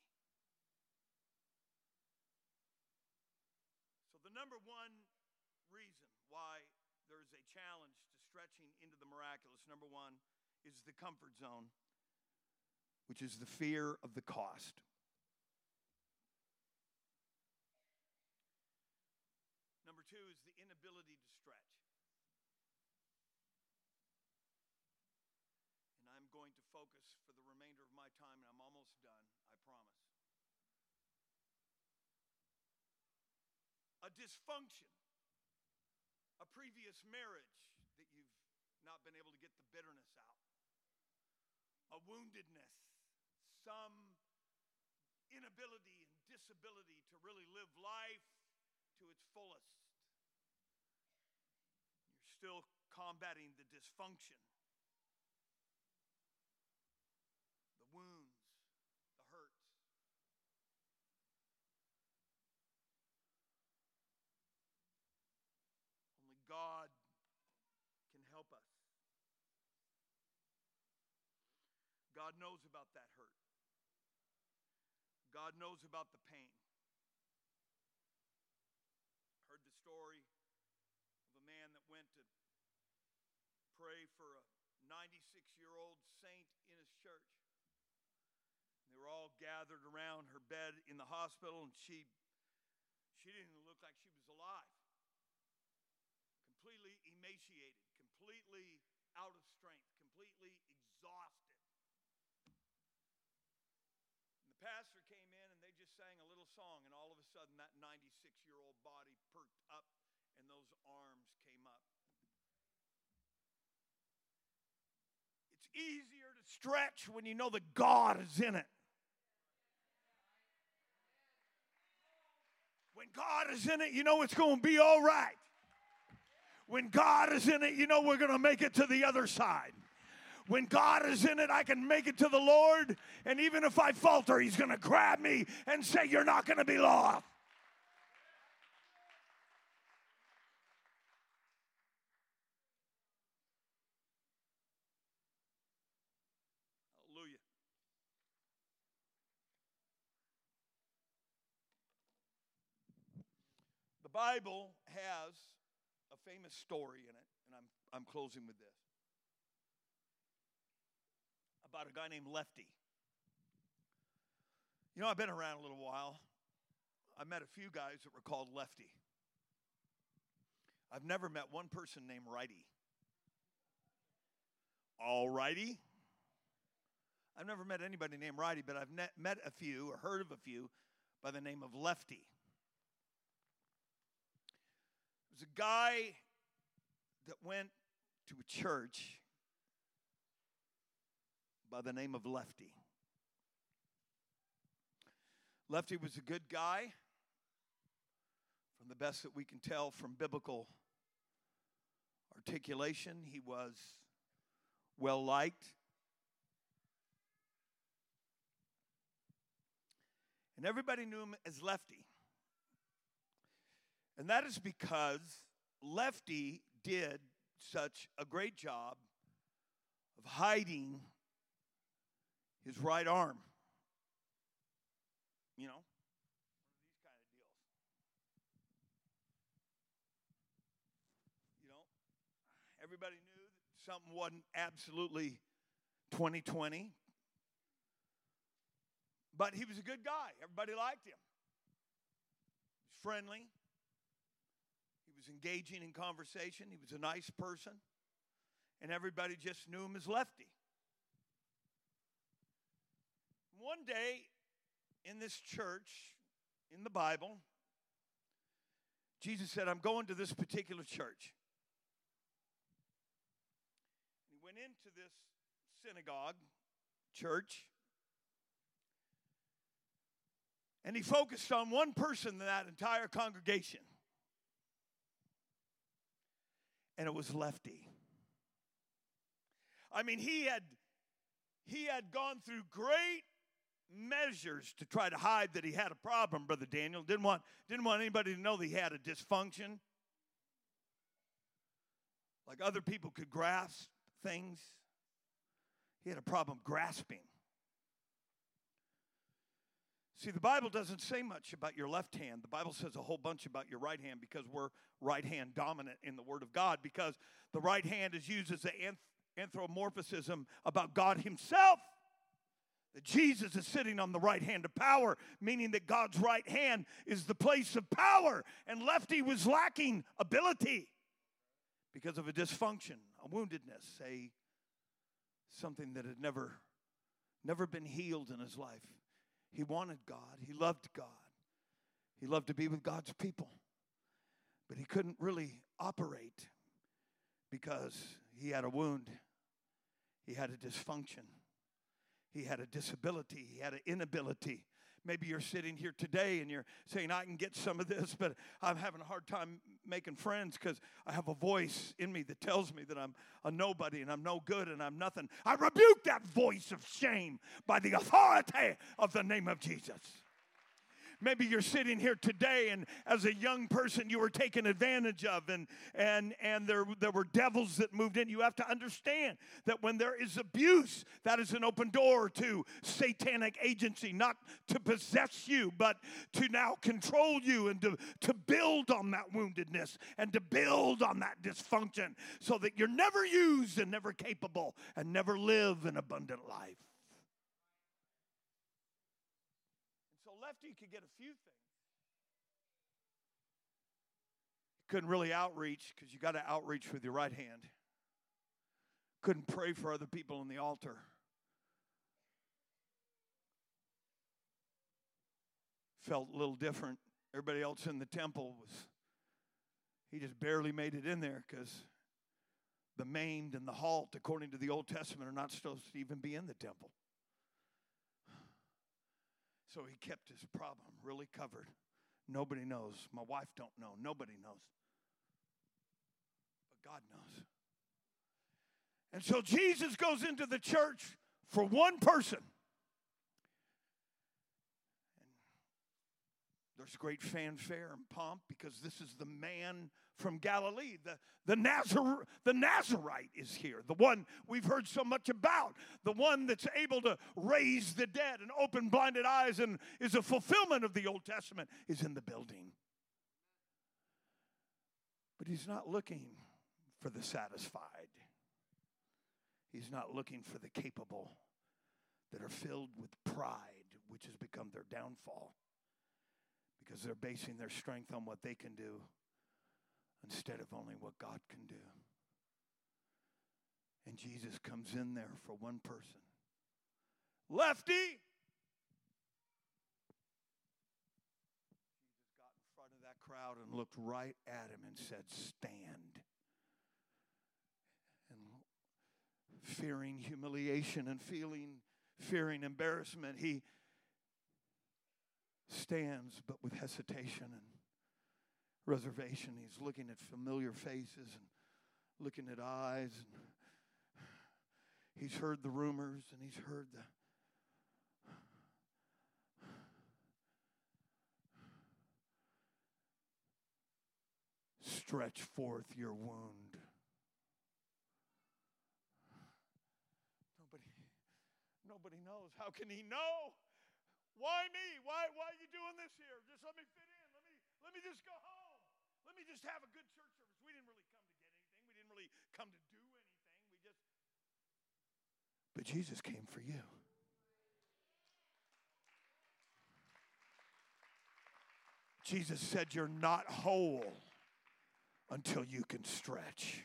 So the number one reason why there's a challenge to stretching into the miraculous, number one, is the comfort zone, which is the fear of the cost. Number two is the inability to stretch. And I'm going to focus for the remainder of my time, and I'm almost done, I promise. A dysfunction, a previous marriage that you've not been able to get the bitterness out, woundedness, some inability and disability to really live life to its fullest. You're still combating the dysfunction, the wounds, the hurts. Only God can help us. God knows about that hurt. God knows about the pain. Heard the story of a man that went to pray for a 96 year old saint in his church. They were all gathered around her bed in the hospital, and she, she didn't look like she was alive. Completely emaciated, completely out of strength, completely exhausted. And the pastor came in and they just sang a little song, and all of a sudden that 96 year old body perked up and those arms came up. It's easier to stretch when you know that God is in it. When God is in it, you know it's going to be all right. When God is in it, you know we're going to make it to the other side. When God is in it, I can make it to the Lord, and even if I falter, He's going to grab me and say, You're not going to be lost. Hallelujah. The Bible has a famous story in it, and I'm, I'm closing with this about a guy named Lefty. You know, I've been around a little while. I met a few guys that were called Lefty. I've never met one person named Righty. All righty. I've never met anybody named Righty, but I've met a few or heard of a few by the name of Lefty. It was a guy that went to a church by the name of Lefty. Lefty was a good guy, from the best that we can tell from biblical articulation. He was well liked. And everybody knew him as Lefty. And that is because Lefty did such a great job of hiding his right arm. You know, these kind of deals. You know, everybody knew that something wasn't absolutely 2020. But he was a good guy. Everybody liked him. He was friendly. He was engaging in conversation. He was a nice person. And everybody just knew him as Lefty. One day in this church, in the Bible, Jesus said, I'm going to this particular church. He went into this synagogue, church, and he focused on one person in that entire congregation. And it was Lefty. I mean, he had he had gone through great measures to try to hide that he had a problem, Brother Daniel. Didn't want, didn't want anybody to know that he had a dysfunction. Like other people could grasp things, he had a problem grasping. See, the Bible doesn't say much about your left hand. The Bible says a whole bunch about your right hand because we're right hand dominant in the Word of God, because the right hand is used as an anthropomorphism about God Himself. That Jesus is sitting on the right hand of power, meaning that God's right hand is the place of power, and Lefty was lacking ability because of a dysfunction, a woundedness, a something that had never never been healed in his life. He wanted God, he loved God, he loved to be with God's people, but he couldn't really operate because he had a wound, he had a dysfunction, he had a disability, he had an inability. Maybe you're sitting here today and you're saying, I can get some of this, but I'm having a hard time making friends because I have a voice in me that tells me that I'm a nobody and I'm no good and I'm nothing. I rebuke that voice of shame by the authority of the name of Jesus. Maybe you're sitting here today and as a young person you were taken advantage of and and and there there were devils that moved in. You have to understand that when there is abuse, that is an open door to satanic agency, not to possess you, but to now control you and to, to build on that woundedness and to build on that dysfunction so that you're never used and never capable and never live an abundant life. Lefty could get a few things. Couldn't really outreach because you got to outreach with your right hand. Couldn't pray for other people on the altar. Felt a little different. Everybody else in the temple was, he just barely made it in there because the maimed and the halt, according to the Old Testament, are not supposed to even be in the temple. So he kept his problem really covered. Nobody knows. My wife don't know. Nobody knows. But God knows. And so Jesus goes into the church for one person. There's great fanfare and pomp because this is the man from Galilee. The, the, Nazar, the Nazarite is here, the one we've heard so much about, the one that's able to raise the dead and open blinded eyes and is a fulfillment of the Old Testament, is in the building. But he's not looking for the satisfied, he's not looking for the capable that are filled with pride, which has become their downfall because they're basing their strength on what they can do instead of only what God can do. And Jesus comes in there for one person. Lefty! Jesus got in front of that crowd and looked right at him and said, Stand. And fearing humiliation and feeling fearing embarrassment, he stands, but with hesitation and reservation. He's looking at familiar faces and looking at eyes. And he's heard the rumors and he's heard the. Stretch forth your wound. Nobody, nobody knows. How can he know? Why me? Why, why are you doing this here? Just let me fit in. Let me, let me just go home. Let me just have a good church service. We didn't really come to get anything. We didn't really come to do anything. We just. But Jesus came for you. Jesus said, You're not whole until you can stretch.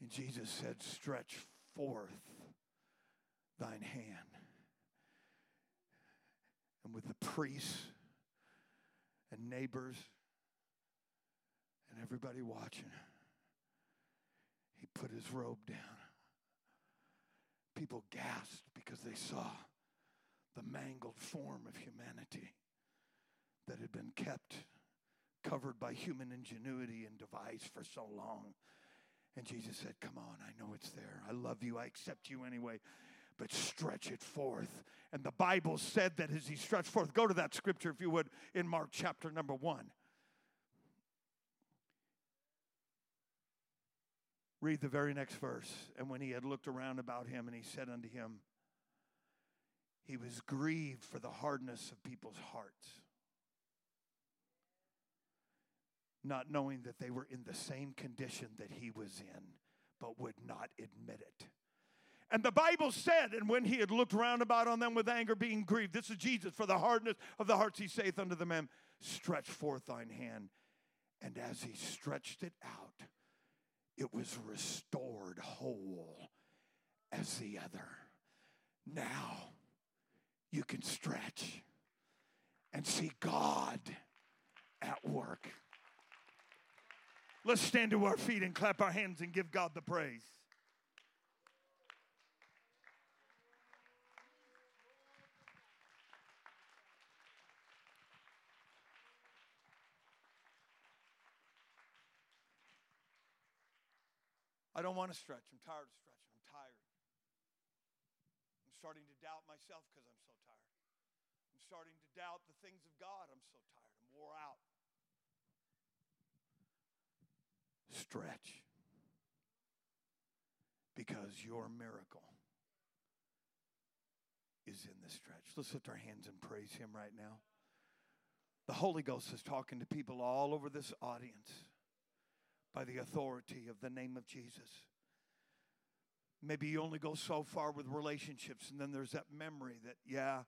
And Jesus said, Stretch forth thine hand and with the priests and neighbors and everybody watching, he put his robe down. People gasped because they saw the mangled form of humanity that had been kept covered by human ingenuity and device for so long. And Jesus said, Come on, I know it's there. I love you. I accept you anyway but stretch it forth. And the Bible said that as he stretched forth, go to that scripture if you would in Mark chapter number one. Read the very next verse. And when he had looked around about him, and he said unto him, He was grieved for the hardness of people's hearts, not knowing that they were in the same condition that he was in, but would not admit it. And the Bible said, and when he had looked round about on them with anger, being grieved, this is Jesus, for the hardness of the hearts, he saith unto the man, Stretch forth thine hand. And as he stretched it out, it was restored whole as the other. Now you can stretch and see God at work. Let's stand to our feet and clap our hands and give God the praise. I don't want to stretch. I'm tired of stretching. I'm tired. I'm starting to doubt myself because I'm so tired. I'm starting to doubt the things of God. I'm so tired. I'm wore out. Stretch. Because your miracle is in the stretch. Let's lift our hands and praise Him right now. The Holy Ghost is talking to people all over this audience by the authority of the name of Jesus. Maybe you only go so far with relationships, and then there's that memory that, yeah,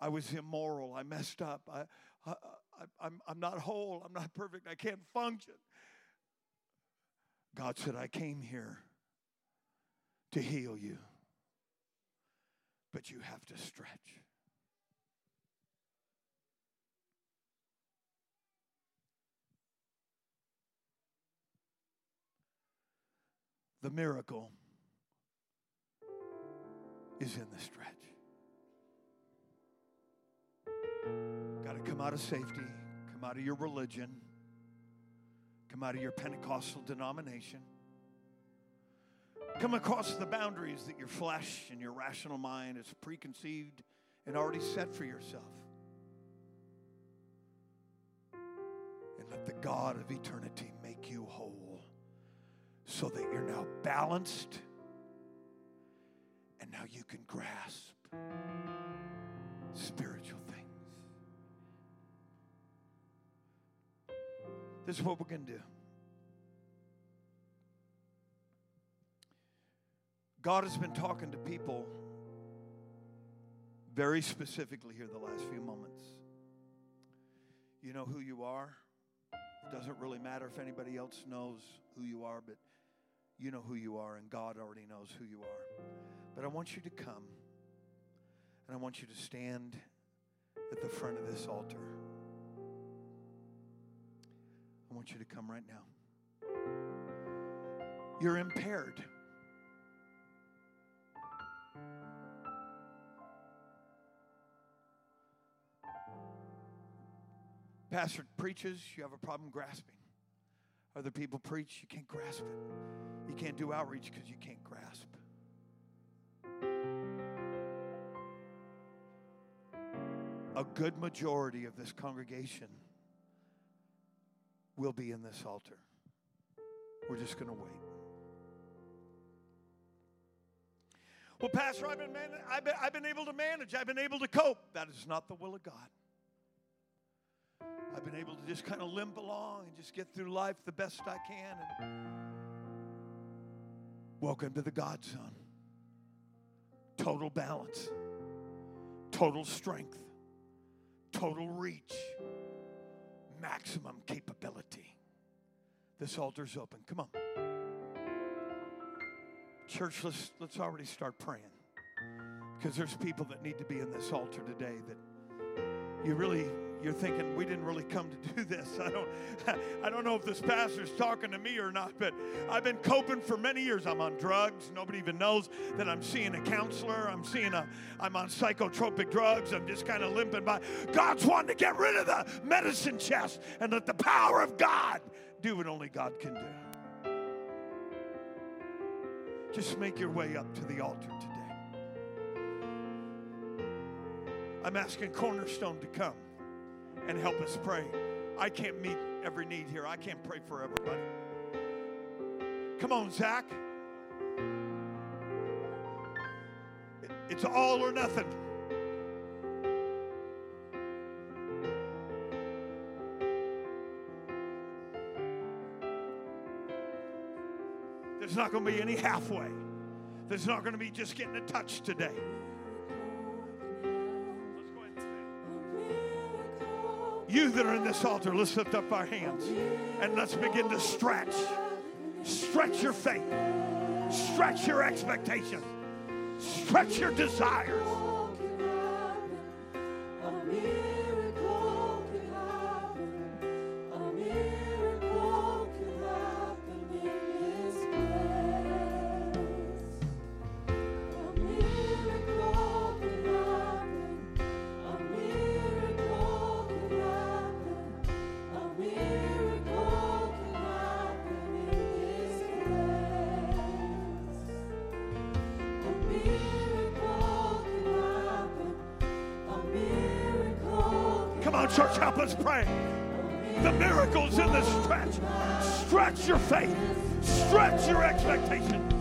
I was immoral, I messed up, I, I, I, I'm, I'm not whole, I'm not perfect, I can't function. God said, I came here to heal you, but you have to stretch. The miracle is in the stretch. Got to come out of safety, come out of your religion, come out of your Pentecostal denomination. Come across the boundaries that your flesh and your rational mind is preconceived and already set for yourself. And let the God of eternity make you whole so that you're now balanced and now you can grasp spiritual things. This is what we're going to do. God has been talking to people very specifically here the last few moments. You know who you are. It doesn't really matter if anybody else knows who you are, but you know who you are, and God already knows who you are. But I want you to come, and I want you to stand at the front of this altar. I want you to come right now. You're impaired. Pastor preaches, you have a problem grasping. Other people preach, you can't grasp it. You can't do outreach because you can't grasp. A good majority of this congregation will be in this altar. We're just going to wait. Well, Pastor, I've been, man- I've, been, I've been able to manage, I've been able to cope. That is not the will of God. I've been able to just kind of limp along and just get through life the best I can. And welcome to the God Zone. Total balance, total strength, total reach, maximum capability. This altar's open. Come on. Church, let's, let's already start praying. Because there's people that need to be in this altar today that you really you're thinking we didn't really come to do this. I don't I don't know if this pastor's talking to me or not, but I've been coping for many years. I'm on drugs. Nobody even knows that I'm seeing a counselor. I'm seeing a I'm on psychotropic drugs. I'm just kind of limping by. God's wanting to get rid of the medicine chest and let the power of God do what only God can do. Just make your way up to the altar today. I'm asking Cornerstone to come and help us pray. I can't meet every need here, I can't pray for everybody. Come on, Zach. It's all or nothing. There's not going to be any halfway. There's not going to be just getting a touch today. You that are in this altar, let's lift up our hands and let's begin to stretch. Stretch your faith, stretch your expectations, stretch your desires. the miracles in the stretch. Stretch your faith, stretch your expectation.